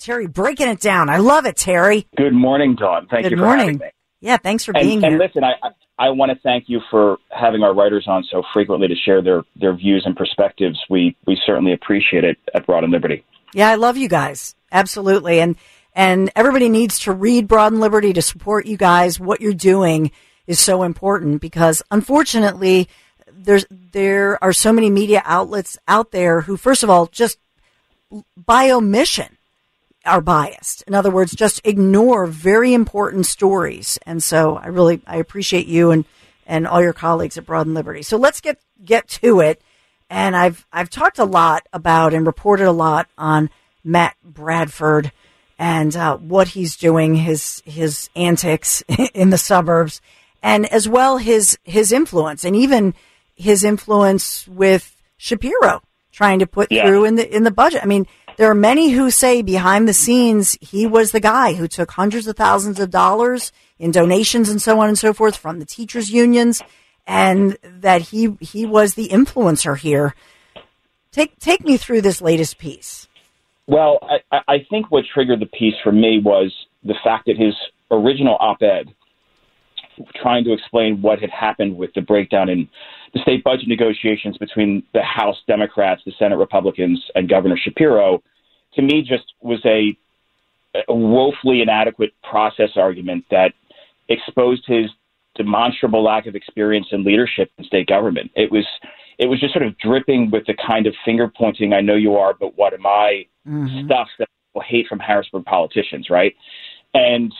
Terry, breaking it down. I love it, Terry. Good morning, Dawn. Thank Good you for morning. having me. Yeah, thanks for And, being and here. And listen, I, I I want to thank you for having our writers on so frequently to share their, their views and perspectives. We we certainly appreciate it at Broad and Liberty. Yeah, I love you guys. Absolutely. And and everybody needs to read Broad and Liberty to support you guys. What you're doing is so important because unfortunately there's there are so many media outlets out there who first of all just by omission are biased. In other words, just ignore very important stories. And so I really I appreciate you and and all your colleagues at Broad and Liberty. So let's get get to it. And I've I've talked a lot about and reported a lot on Matt Bradford and uh, what he's doing, his his antics in the suburbs, and as well his his influence, and even his influence with Shapiro, trying to put Yeah. through in the in the budget. I mean, there are many who say behind the scenes he was the guy who took hundreds of thousands of dollars in donations and so on and so forth from the teachers unions, and that he he was the influencer here. Take take me through this latest piece. Well, I, I- think what triggered the piece for me was the fact that his original op-ed, trying to explain what had happened with the breakdown in the state budget negotiations between the House Democrats, the Senate Republicans, and Governor Shapiro, to me just was a, a woefully inadequate process argument that exposed his demonstrable lack of experience in leadership in state government. It was it was just sort of dripping with the kind of finger pointing I know you are, but what am I stuff that people hate from Harrisburg politicians, right? And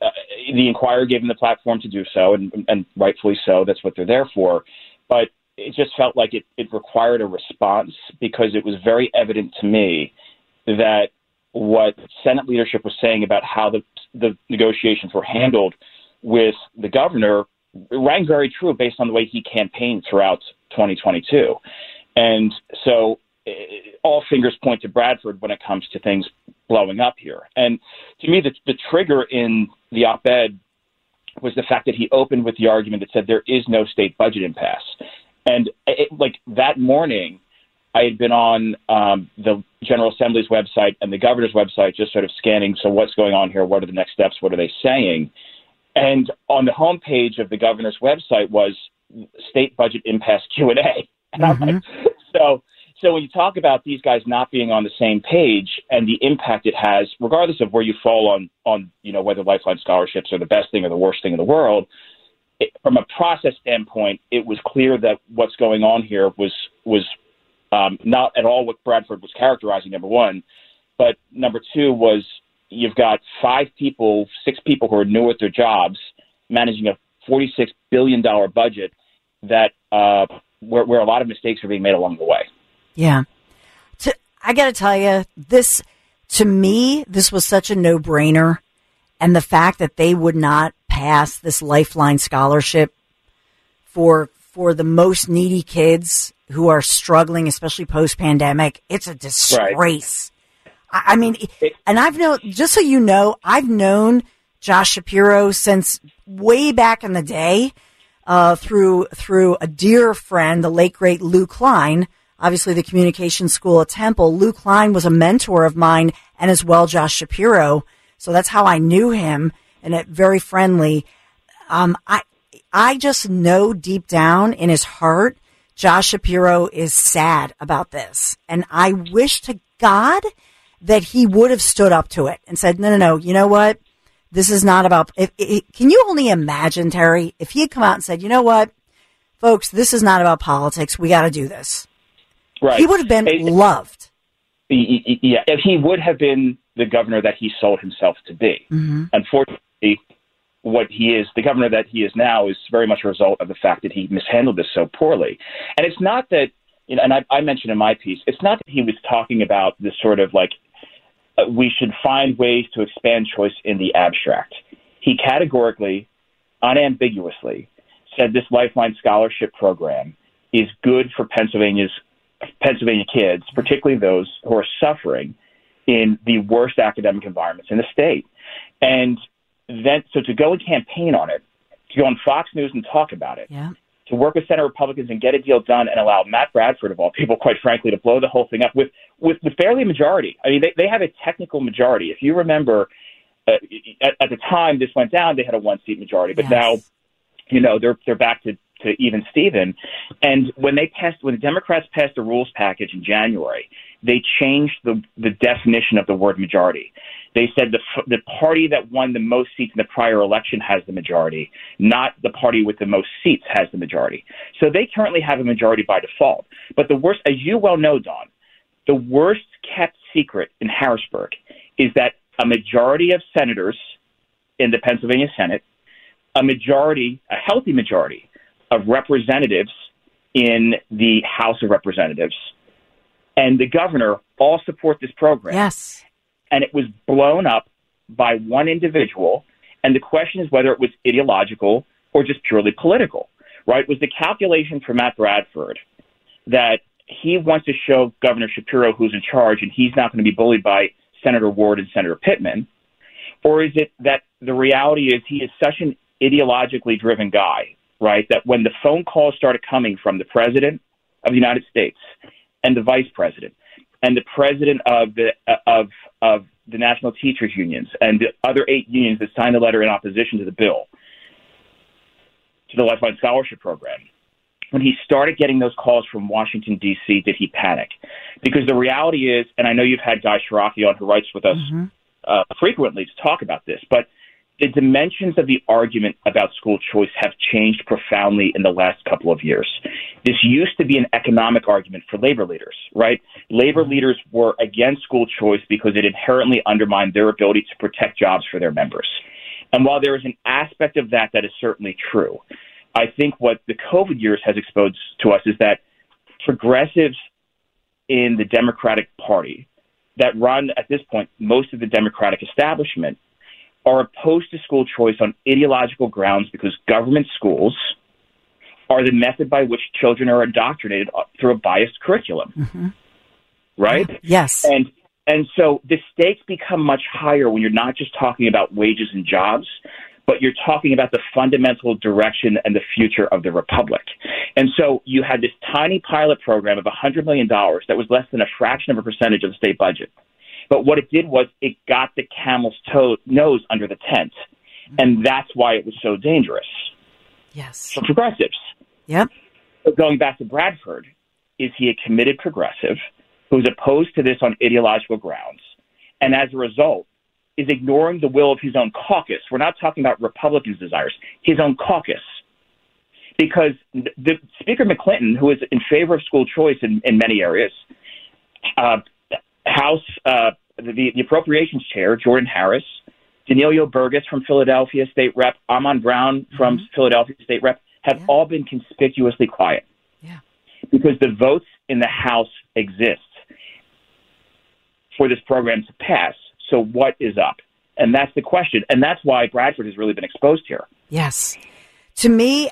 uh, the Inquirer gave him the platform to do so, and, and rightfully so. That's what they're there for. But it just felt like it, it required a response because it was very evident to me that what Senate leadership was saying about how the, the negotiations were handled with the governor rang very true based on the way he campaigned throughout 2022. And so eh, all fingers point to Bradford when it comes to things blowing up here. And to me, the, the trigger in the op ed was the fact that he opened with the argument that said there is no state budget impasse. And it, like that morning, I had been on um, the General Assembly's website and the governor's website, just sort of scanning. So, what's going on here? What are the next steps? What are they saying? And on the homepage of the governor's website was state budget impasse Q and A. Like, so, so when you talk about these guys not being on the same page and the impact it has, regardless of where you fall on on you know whether Lifeline scholarships are the best thing or the worst thing in the world, it, from a process standpoint, it was clear that what's going on here was was um, not at all what Bradford was characterizing. Number one, but number two was you've got five people, six people who are new at their jobs, managing a forty-six billion dollar budget that uh, where, where a lot of mistakes are being made along the way. Yeah. To, I got to tell you, this, to me, this was such a no brainer. And the fact that they would not pass this Lifeline scholarship for, for the most needy kids who are struggling, especially post pandemic, it's a disgrace. I, I mean, and I've known, just so you know, I've known Josh Shapiro since way back in the day uh, through through a dear friend, the late great Lew Klein, obviously the communication school at Temple. Lew Klein was a mentor of mine, and as well Josh Shapiro. So that's how I knew him, and it very friendly. Um, I I just know deep down in his heart, Josh Shapiro is sad about this, and I wish to God that he would have stood up to it and said, no, no, no, you know what? This is not about, if, if, can you only imagine, Terry, if he had come out and said, you know what, folks, this is not about politics. We got to do this. Right. He would have been It- loved. yeah, if he would have been the governor that he sold himself to be. Mm-hmm. Unfortunately, what he is, the governor that he is now, is very much a result of the fact that he mishandled this so poorly. And it's not that, you know, and I, I mentioned in my piece, it's not that he was talking about this sort of like uh, we should find ways to expand choice in the abstract. He categorically, unambiguously, said this Lifeline scholarship program is good for Pennsylvania's Pennsylvania kids, particularly those who are suffering in the worst academic environments in the state. And then, so to go and campaign on it, to go on Fox News and talk about it, Yeah. to work with Senate Republicans and get a deal done and allow Matt Bradford, of all people, quite frankly, to blow the whole thing up with, with, with barely a majority. I mean, they, they have a technical majority. If you remember, uh, at, at the time this went down, they had a one seat majority, but Yes. now, you know, they're, they're back to, to even Steven. And when they passed, when the Democrats passed the rules package in January, they changed the, the definition of the word majority. They said the, the party that won the most seats in the prior election has the majority, not the party with the most seats has the majority. So they currently have a majority by default. But the worst, as you well know, Dawn, the worst kept secret in Harrisburg is that a majority of senators in the Pennsylvania Senate, a majority, a healthy majority of representatives in the House of Representatives, and the governor all support this program Yes. And it was blown up by one individual. And the question is whether it was ideological or just purely political, right? Was the calculation for Matt Bradford that he wants to show Governor Shapiro who's in charge and he's not going to be bullied by Senator Ward and Senator Pittman? Or is it that the reality is he is such an ideologically driven guy, right? That when the phone calls started coming from the president of the United States and the vice president and the president of the of of the national teachers unions and the other eight unions that signed a letter in opposition to the bill to the Lifeline Scholarship Program. When he started getting those calls from Washington D.C., did he panic? Because the reality is, and I know you've had Guy Ciarrocchi on who writes with us uh, frequently to talk about this, but the dimensions of the argument about school choice have changed profoundly in the last couple of years. This used to be an economic argument for labor leaders, right? Labor mm-hmm. leaders were against school choice because it inherently undermined their ability to protect jobs for their members. And while there is an aspect of that that is certainly true, I think what the COVID years has exposed to us is that progressives in the Democratic Party that run at this point most of the Democratic establishment are opposed to school choice on ideological grounds because government schools are the method by which children are indoctrinated uh, through a biased curriculum. Mm-hmm. Right? Yes. And and so the stakes become much higher when you're not just talking about wages and jobs, but you're talking about the fundamental direction and the future of the republic. And so you had this tiny pilot program of $100 million that was less than a fraction of a percentage of the state budget. But what it did was it got the camel's toe, nose under the tent. And that's why it was so dangerous yes. for progressives. Yep. But going back to Bradford, is he a committed progressive who's opposed to this on ideological grounds, and as a result, is ignoring the will of his own caucus? We're not talking about Republicans' desires, his own caucus. Because the, the Speaker McClinton, who is in favor of school choice in, in many areas, uh, House, uh, the, the appropriations chair, Jordan Harris, Danilo Burgos from Philadelphia State Rep, Amen Brown from Philadelphia State Rep, have Yeah. all been conspicuously quiet Yeah. because the votes in the House exist for this program to pass. So what is up? And that's the question. And that's why Bradford has really been exposed here. Yes. To me,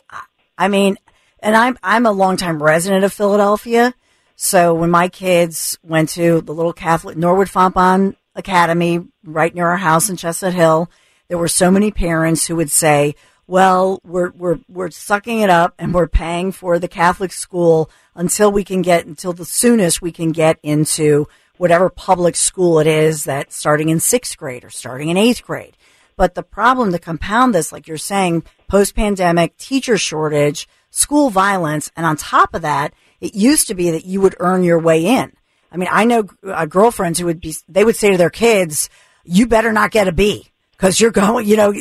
I mean, and I'm I'm a longtime resident of Philadelphia. So when my kids went to the little Catholic Norwood Fontbonne Academy right near our house in Chestnut Hill, there were so many parents who would say, "Well, we're we're we're sucking it up and we're paying for the Catholic school until we can get until the soonest we can get into whatever public school it is that starting in sixth grade or starting in eighth grade." But the problem to compound this, like you're saying, post pandemic, teacher shortage, school violence, and on top of that, it used to be that you would earn your way in. I mean, I know uh, girlfriends who would be, they would say to their kids, you better not get a B because you're going, you know,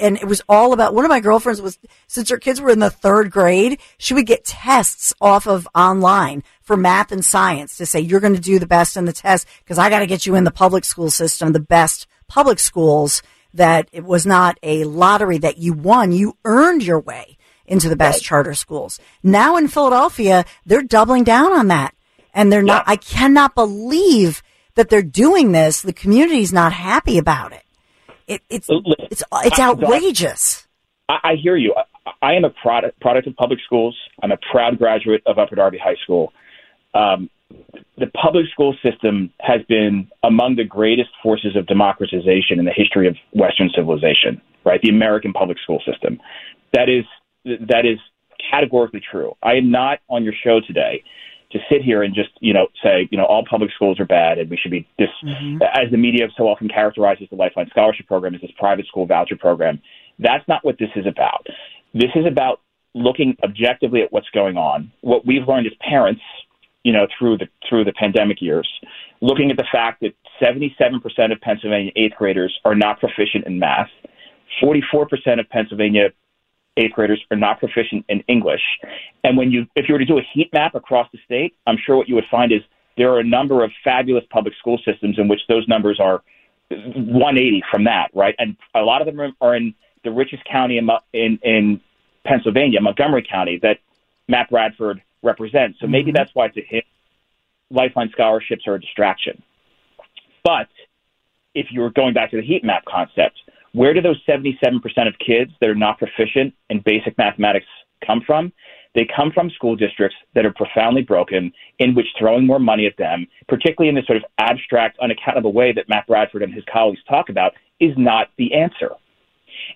and it was all about one of my girlfriends was since her kids were in the third grade, she would get tests off of online for math and science to say you're going to do the best in the test because I got to get you in the public school system, the best public schools that it was not a lottery that you won. You earned your way into the best right. charter schools. Now in Philadelphia, they're doubling down on that. And they're not, yeah. I cannot believe that they're doing this. The community's not happy about it. It, it's it's it's outrageous. I, I hear you. I, I, am a product product of public schools. I'm a proud graduate of Upper Darby High School. Um, the public school system has been among the greatest forces of democratization in the history of Western civilization. Right, the American public school system. That is that is categorically true. I am not on your show today to sit here and just you know say you know all public schools are bad and we should be this mm-hmm. as the media so often characterizes the Lifeline Scholarship Program as this private school voucher program. That's not what this is about. This is about looking objectively at what's going on. What we've learned as parents, you know, through the through the pandemic years, looking at the fact that 77% of Pennsylvania eighth graders are not proficient in math. 44% of Pennsylvania eighth graders are not proficient in English. And when you, if you were to do a heat map across the state, I'm sure what you would find is there are a number of fabulous public school systems in which those numbers are 180 from that, right? And a lot of them are in the richest county in, in, in Pennsylvania, Montgomery County, that Matt Bradford represents. So maybe mm-hmm. that's why to him, Lifeline scholarships are a distraction. But if you were going back to the heat map concept, where do those 77% of kids that are not proficient in basic mathematics come from? They come from school districts that are profoundly broken, in which throwing more money at them, particularly in this sort of abstract, unaccountable way that Matt Bradford and his colleagues talk about, is not the answer.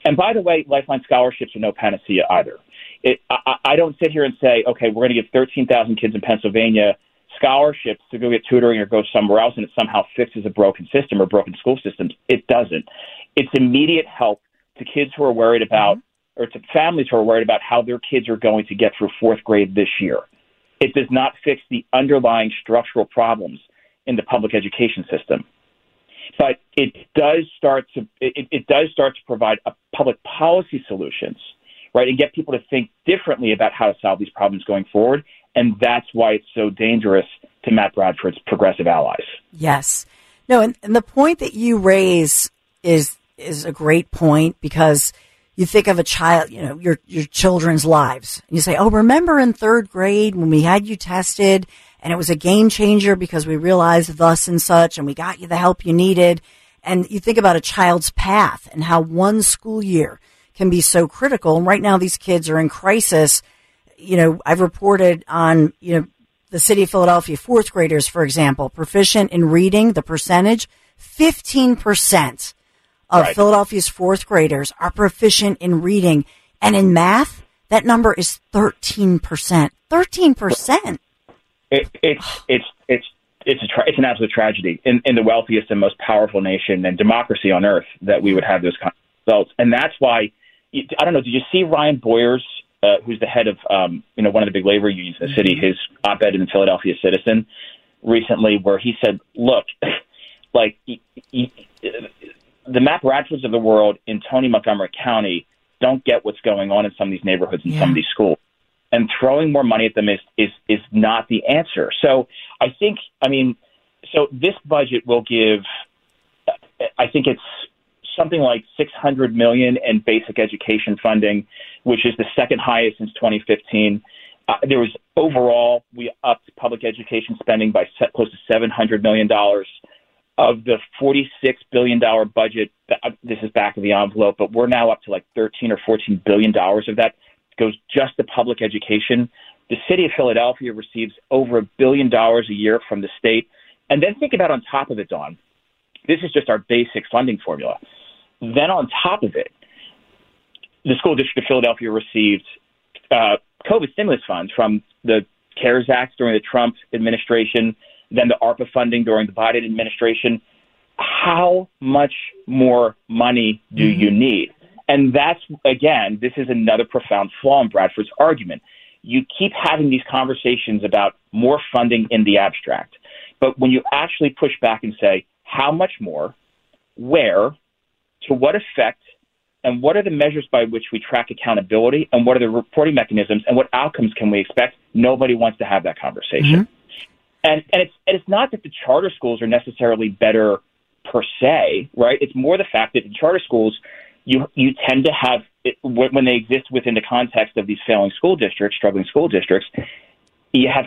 And by the way, Lifeline scholarships are no panacea either. It, I, I don't sit here and say, okay, we're going to give 13,000 kids in Pennsylvania scholarships to go get tutoring or go somewhere else and it somehow fixes a broken system or broken school systems. It doesn't. It's immediate help to kids who are worried about mm-hmm. or to families who are worried about how their kids are going to get through fourth grade this year. It does not fix the underlying structural problems in the public education system. But it does start to it, it does start to provide a public policy solutions, right, and get people to think differently about how to solve these problems going forward and that's why it's so dangerous to Matt Bradford's progressive allies. Yes. No, and, and the point that you raise is is a great point because you think of a child, you know, your your children's lives. And you say, "Oh, remember in 3rd grade when we had you tested and it was a game changer because we realized thus and such and we got you the help you needed." And you think about a child's path and how one school year can be so critical. And right now these kids are in crisis you know, I've reported on, you know, the city of Philadelphia fourth graders, for example, proficient in reading, the percentage, 15% of right. Philadelphia's fourth graders are proficient in reading. And in math, that number is 13%. 13%. It, it's, it's, it's, it's, a tra- it's an absolute tragedy in, in the wealthiest and most powerful nation and democracy on earth that we would have those kind of results. And that's why, I don't know, did you see Ryan Boyer's uh, who's the head of um, you know one of the big labor unions in the city, his op-ed in the Philadelphia Citizen recently, where he said, "Look, like he, he, the Matt Bradfords of the world in Tony Montgomery County don't get what's going on in some of these neighborhoods and yeah. some of these schools." And throwing more money at them is, is is not the answer. So I think, I mean, so this budget will give. I think it's something like 600 million in basic education funding, which is the second highest since 2015. Uh, there was overall we upped public education spending by set, close to 700 million dollars. Of the 46 billion dollar budget, uh, this is back of the envelope, but we're now up to like 13 or 14 billion dollars of that goes just to public education. The city of Philadelphia receives over a billion dollars a year from the state. And then think about on top of it, Dawn, This is just our basic funding formula. Then on top of it, the school district of Philadelphia received uh, COVID stimulus funds from the CARES Act during the Trump administration, then the ARPA funding during the Biden administration. How much more money do mm-hmm. you need? And that's, again, this is another profound flaw in Bradford's argument. You keep having these conversations about more funding in the abstract. But when you actually push back and say, how much more, where, to what effect, and what are the measures by which we track accountability, and what are the reporting mechanisms, and what outcomes can we expect, nobody wants to have that conversation. Mm-hmm. And, and, it's, and it's not that the charter schools are necessarily better per se, right? It's more the fact that in charter schools, you you tend to have it, when they exist within the context of these failing school districts, struggling school districts, you have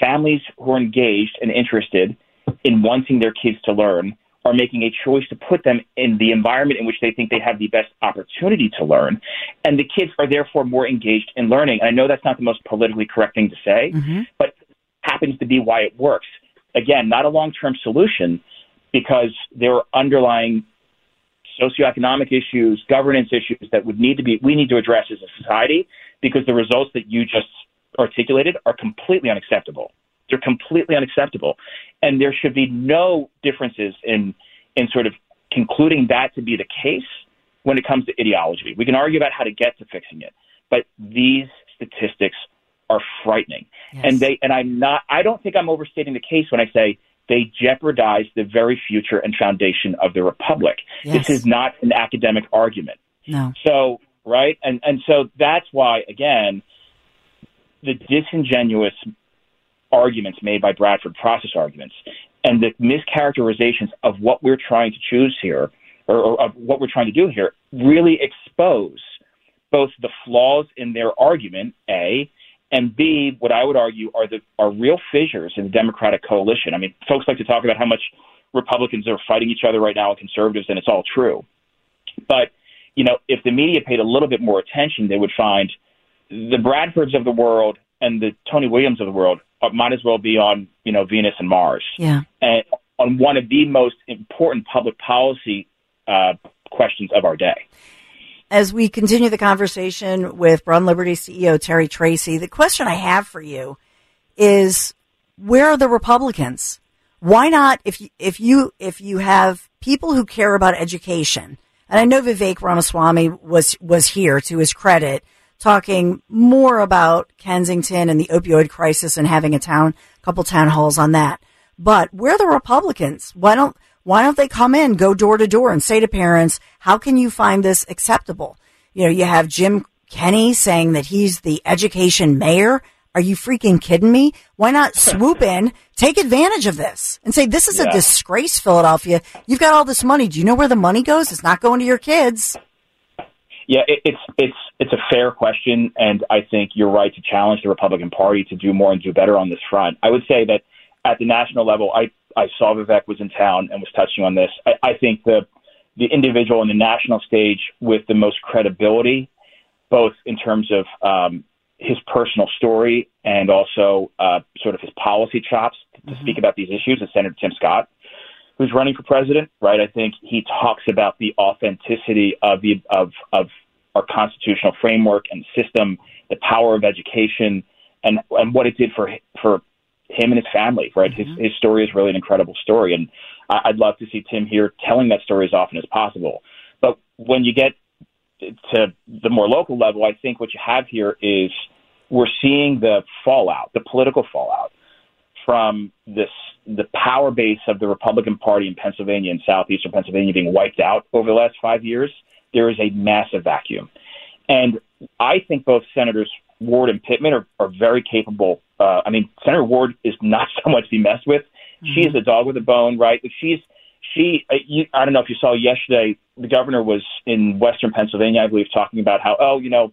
families who are engaged and interested in wanting their kids to learn are making a choice to put them in the environment in which they think they have the best opportunity to learn. And the kids are therefore more engaged in learning. And I know that's not the most politically correct thing to say, mm-hmm. but happens to be why it works. Again, not a long term solution because there are underlying socioeconomic issues, governance issues that would need to be we need to address as a society because the results that you just articulated are completely unacceptable. They're completely unacceptable. And there should be no differences in in sort of concluding that to be the case when it comes to ideology. We can argue about how to get to fixing it, but these statistics are frightening. Yes. And they and I'm not I don't think I'm overstating the case when I say they jeopardize the very future and foundation of the republic. Yes. This is not an academic argument. No. So, right? And and so that's why again the disingenuous arguments made by Bradford process arguments and the mischaracterizations of what we're trying to choose here or, or of what we're trying to do here really expose both the flaws in their argument, A, and B, what I would argue are the are real fissures in the Democratic coalition. I mean, folks like to talk about how much Republicans are fighting each other right now and conservatives, and it's all true. But you know, if the media paid a little bit more attention, they would find the Bradfords of the world and the Tony Williams of the world might as well be on you know Venus and Mars. Yeah. And on one of the most important public policy uh, questions of our day as we continue the conversation with Broad Liberty CEO Terry Tracy, the question I have for you is where are the Republicans? Why not if you, if you if you have people who care about education, and I know Vivek Ramaswamy was was here to his credit, talking more about Kensington and the opioid crisis and having a town couple town halls on that. But where are the Republicans? Why don't why don't they come in, go door to door and say to parents, how can you find this acceptable? You know, you have Jim Kenney saying that he's the education mayor. Are you freaking kidding me? Why not swoop in, take advantage of this and say, this is yeah. a disgrace, Philadelphia. You've got all this money. Do you know where the money goes? It's not going to your kids. Yeah, it, it's it's it's a fair question, and I think you're right to challenge the Republican Party to do more and do better on this front. I would say that at the national level, I I saw Vivek was in town and was touching on this. I, I think the the individual on the national stage with the most credibility, both in terms of um, his personal story and also uh, sort of his policy chops to mm-hmm. speak about these issues, is Senator Tim Scott, who's running for president. Right, I think he talks about the authenticity of the of of our constitutional framework and system, the power of education, and and what it did for for him and his family, right? Mm-hmm. His his story is really an incredible story, and I, I'd love to see Tim here telling that story as often as possible. But when you get to the more local level, I think what you have here is we're seeing the fallout, the political fallout from this the power base of the Republican Party in Pennsylvania and southeastern Pennsylvania being wiped out over the last five years. There is a massive vacuum, and I think both Senators Ward and Pittman are, are very capable. Uh, I mean, Senator Ward is not someone to be messed with. Mm-hmm. She is a dog with a bone, right? She's she. Uh, you, I don't know if you saw yesterday. The governor was in Western Pennsylvania, I believe, talking about how oh, you know,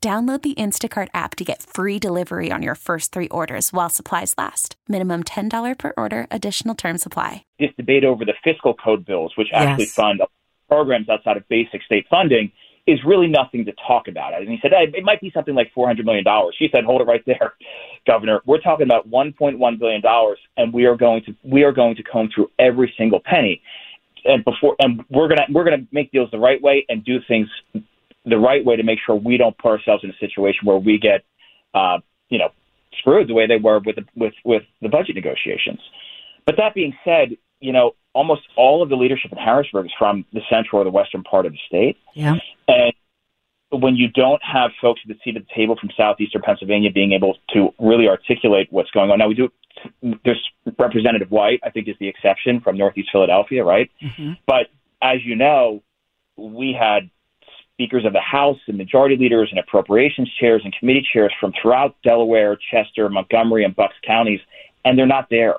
Download the Instacart app to get free delivery on your first three orders while supplies last. Minimum $10 per order, additional term supply. This debate over the fiscal code bills, which actually yes. fund programs outside of basic state funding, is really nothing to talk about. And he said hey, it might be something like four hundred million dollars. She said, "Hold it right there, Governor. We're talking about one point one billion dollars, and we are going to we are going to comb through every single penny, and before and we're gonna we're gonna make deals the right way and do things the right way to make sure we don't put ourselves in a situation where we get, uh, you know, screwed the way they were with the, with with the budget negotiations. But that being said, you know, almost all of the leadership in Harrisburg is from the central or the western part of the state. Yeah. And when you don't have folks at the seat of the table from southeastern Pennsylvania being able to really articulate what's going on, now we do. There's Representative White, I think, is the exception from Northeast Philadelphia, right? Mm-hmm. But as you know, we had speakers of the House and majority leaders and appropriations chairs and committee chairs from throughout Delaware, Chester, Montgomery, and Bucks counties, and they're not there.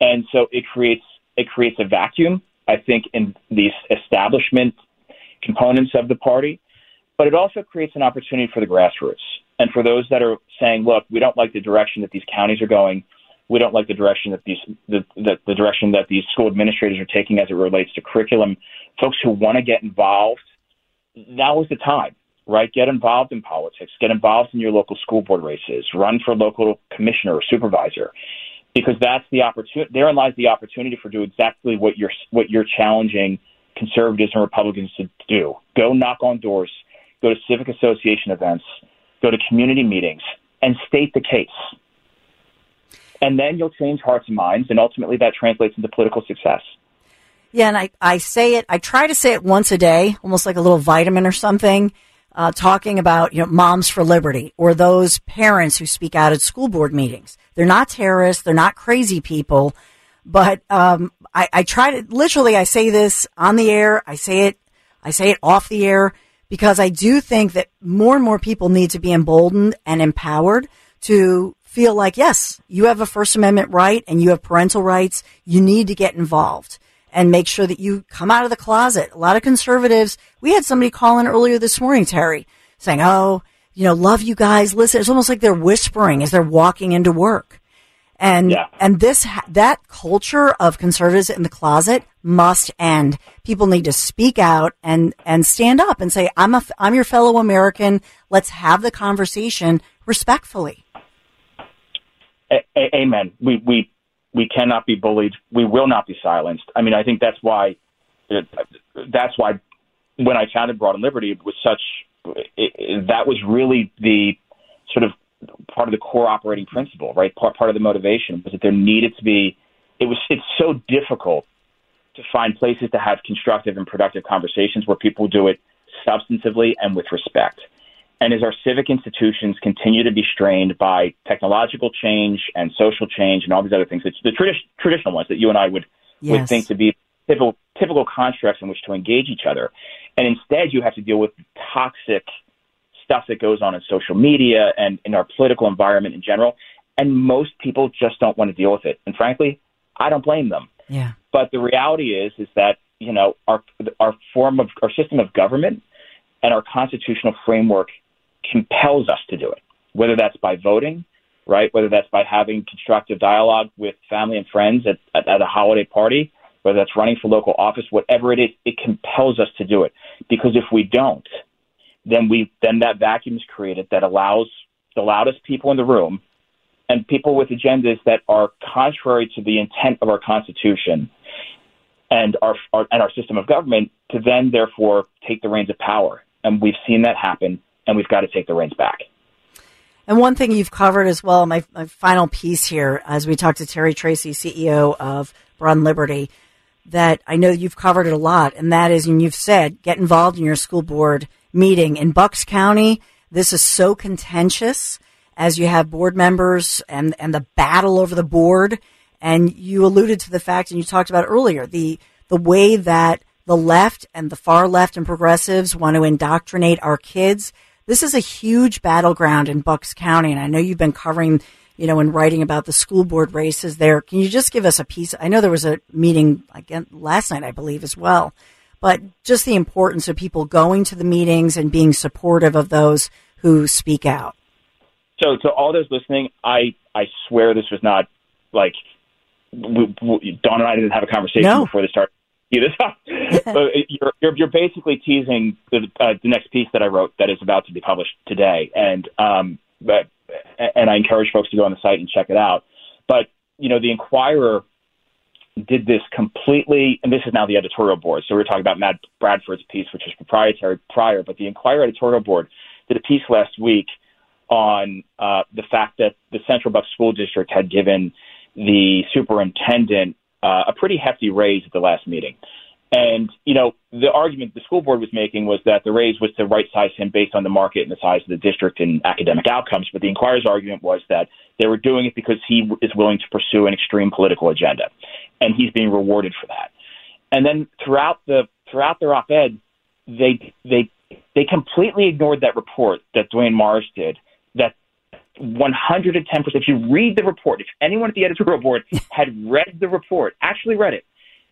And so it creates it creates a vacuum, I think, in these establishment components of the party, but it also creates an opportunity for the grassroots and for those that are saying, look, we don't like the direction that these counties are going. We don't like the direction that these the, the, the direction that these school administrators are taking as it relates to curriculum. Folks who want to get involved, now is the time right? Get involved in politics. Get involved in your local school board races. Run for local commissioner or supervisor because that's the opportunity. Therein lies the opportunity for do exactly what you're what you're challenging conservatives and Republicans to do. Go knock on doors, go to civic association events, go to community meetings, and state the case. And then you'll change hearts and minds, and ultimately that translates into political success. Yeah, and I, I say it, I try to say it once a day, almost like a little vitamin or something, uh, talking about, you know, moms for liberty or those parents who speak out at school board meetings. They're not terrorists. They're not crazy people. But, um, I, I try to, literally, I say this on the air. I say it, I say it off the air because I do think that more and more people need to be emboldened and empowered to feel like, yes, you have a First Amendment right and you have parental rights. You need to get involved and make sure that you come out of the closet. A lot of conservatives, we had somebody call in earlier this morning, Terry, saying, Oh, you know, love you guys. Listen, it's almost like they're whispering as they're walking into work. And, Yeah. and this, that culture of conservatives in the closet must end. People need to speak out and, and stand up and say, I'm a, I'm your fellow American. Let's have the conversation respectfully. A- a- amen. We we we cannot be bullied. We will not be silenced. I mean, I think that's why that's why when I founded Broad and Liberty, it was such it, that was really the sort of part of the core operating principle, right? Part part of the motivation was that there needed to be. It was it's so difficult to find places to have constructive and productive conversations where people do it substantively and with respect. And as our civic institutions continue to be strained by technological change and social change and all these other things, it's the tradi- traditional ones that you and I would, would think to be typical, typical constructs in which to engage each other. And instead, you have to deal with toxic stuff that goes on in social media and in our political environment in general. And most people just don't want to deal with it. And frankly, I don't blame them. Yeah. But the reality is, is that you know our our form of our system of government and our constitutional framework compels us to do it. Whether that's by voting, right? Whether that's by having constructive dialogue with family and friends at, at, at a holiday party, whether that's running for local office, whatever it is, it compels us to do it. Because if we don't, then we then that vacuum is created that allows the loudest people in the room and people with agendas that are contrary to the intent of our Constitution and our, our and our system of government to then therefore take the reins of power. And we've seen that happen, and we've got to take the reins back. And one thing you've covered as well, my, my final piece here, as we talked to Terry Tracy, CEO of Broad and Liberty, that I know you've covered it a lot, and that is, and you've said, get involved in your school board meeting in Bucks County. This is so contentious as you have board members and, and the battle over the board. And you alluded to the fact, and you talked about earlier, the, the way that the left and the far left and progressives want to indoctrinate our kids. This is a huge battleground in Bucks County, and I know you've been covering, you know, and writing about the school board races there. Can you just give us a piece? I know there was a meeting again last night, I believe, as well, but just the importance of people going to the meetings and being supportive of those who speak out. So, to all those listening, I I swear this was not like Dawn and I didn't have a conversation No. before this started. Tee this up. you're, you're, you're basically teasing the, uh, the next piece that I wrote that is about to be published today, and um, but and I encourage folks to go on the site and check it out. But you know, the Inquirer did this completely, and this is now the editorial board. So we are talking about Matt Bradford's piece, which was proprietary prior, but the Inquirer editorial board did a piece last week on uh, the fact that the Central Bucks School District had given the superintendent uh, a pretty hefty raise at the last meeting. And, you know, the argument the school board was making was that the raise was to right size him based on the market and the size of the district and academic outcomes. But the Inquirer's argument was that they were doing it because he is willing to pursue an extreme political agenda. And he's being rewarded for that. And then throughout the throughout their op ed, they they they completely ignored that report that Duane Morris did 110%. If you read the report, if anyone at the editorial board had read the report, actually read it,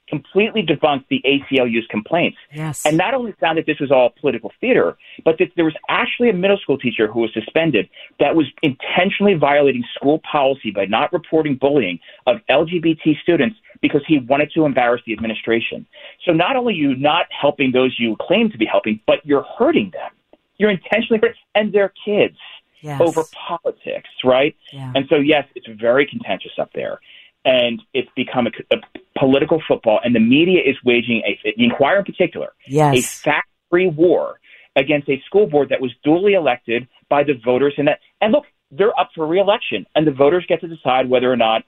completely debunked the ACLU's complaints. Yes. And not only found that this was all political theater, but that there was actually a middle school teacher who was suspended that was intentionally violating school policy by not reporting bullying of LGBT students because he wanted to embarrass the administration. So not only are you not helping those you claim to be helping, but you're hurting them. You're intentionally hurting, and they're kids yes. over politics, right? Yeah. And so, yes, it's very contentious up there and it's become a, a political football, and the media is waging a the Inquirer in particular, yes. a fact-free war against a school board that was duly elected by the voters. And that, and look, they're up for reelection, and the voters get to decide whether or not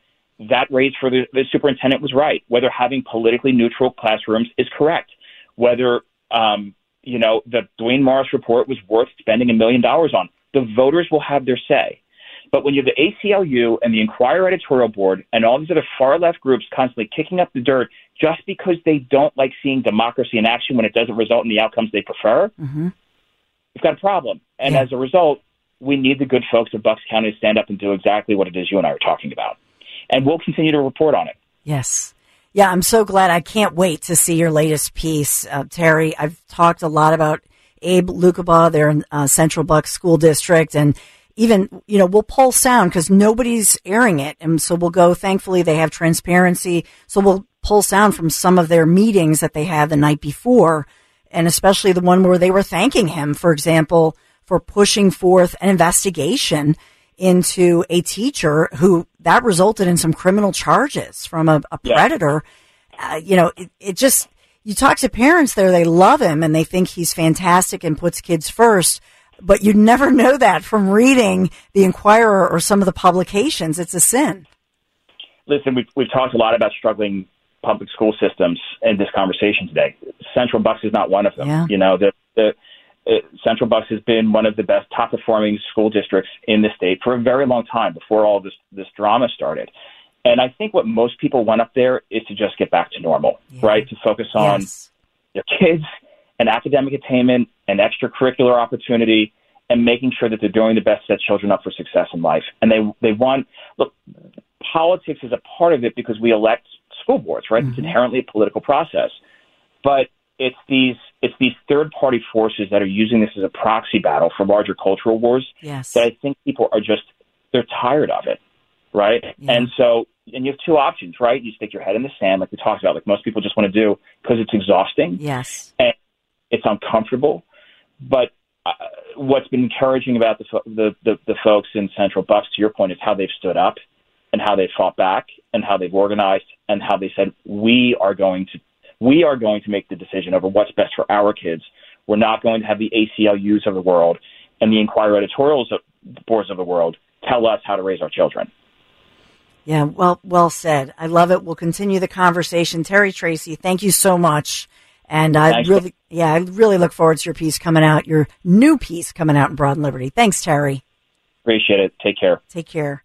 that raise for the, the superintendent was right, whether having politically neutral classrooms is correct, whether um, you know the Duane Morris report was worth spending a million dollars on. The voters will have their say. But when you have the ACLU and the Inquirer editorial board and all these other far left groups constantly kicking up the dirt just because they don't like seeing democracy in action when it doesn't result in the outcomes they prefer, mm-hmm. we've got a problem. And yeah. as a result, we need the good folks of Bucks County to stand up and do exactly what it is you and I are talking about. And we'll continue to report on it. Yes. Yeah, I'm so glad. I can't wait to see your latest piece, uh, Terry. I've talked a lot about Abe Lucabaugh there in uh, Central Bucks School District, and even, you know, we'll pull sound because nobody's airing it. And so we'll go, thankfully, they have transparency. So we'll pull sound from some of their meetings that they had the night before. And especially the one where they were thanking him, for example, for pushing forth an investigation into a teacher who that resulted in some criminal charges from a, a predator. Yeah. Uh, you know, it, it just, you talk to parents there, they love him and they think he's fantastic and puts kids first but you never know that from reading the Inquirer or some of the publications. It's a sin. Listen, we've, we've talked a lot about struggling public school systems in this conversation today. Central Bucks is not one of them. Yeah. You know, the, the uh, Central Bucks has been one of the best top performing school districts in the state for a very long time before all this this drama started. And I think what most people want up there is to just get back to normal, yeah. right? To focus on yes. their kids and academic attainment and extracurricular opportunity and making sure that they're doing the best to set children up for success in life. And they they want look politics is a part of it because we elect school boards, right? Mm-hmm. It's inherently a political process. But it's these it's these third party forces that are using this as a proxy battle for larger cultural wars yes. that I think people are just they're tired of it. Right? Yeah. And so and you have two options, right? You stick your head in the sand like we talked about, like most people just want to do because it's exhausting. Yes. And it's uncomfortable. But uh, what's been encouraging about the, the, the the folks in Central Bucks, to your point, is how they've stood up and how they've fought back and how they've organized and how they said we are going to we are going to make the decision over what's best for our kids. We're not going to have the ACLUs of the world and the Inquirer editorials of, boards of the world tell us how to raise our children. Yeah, well, well said. I love it. We'll continue the conversation. Terry Tracy, thank you so much. And I Thanks. really, yeah, I really look forward to your piece coming out, your new piece coming out in Broad and Liberty. Thanks, Terry. Appreciate it. Take care. Take care.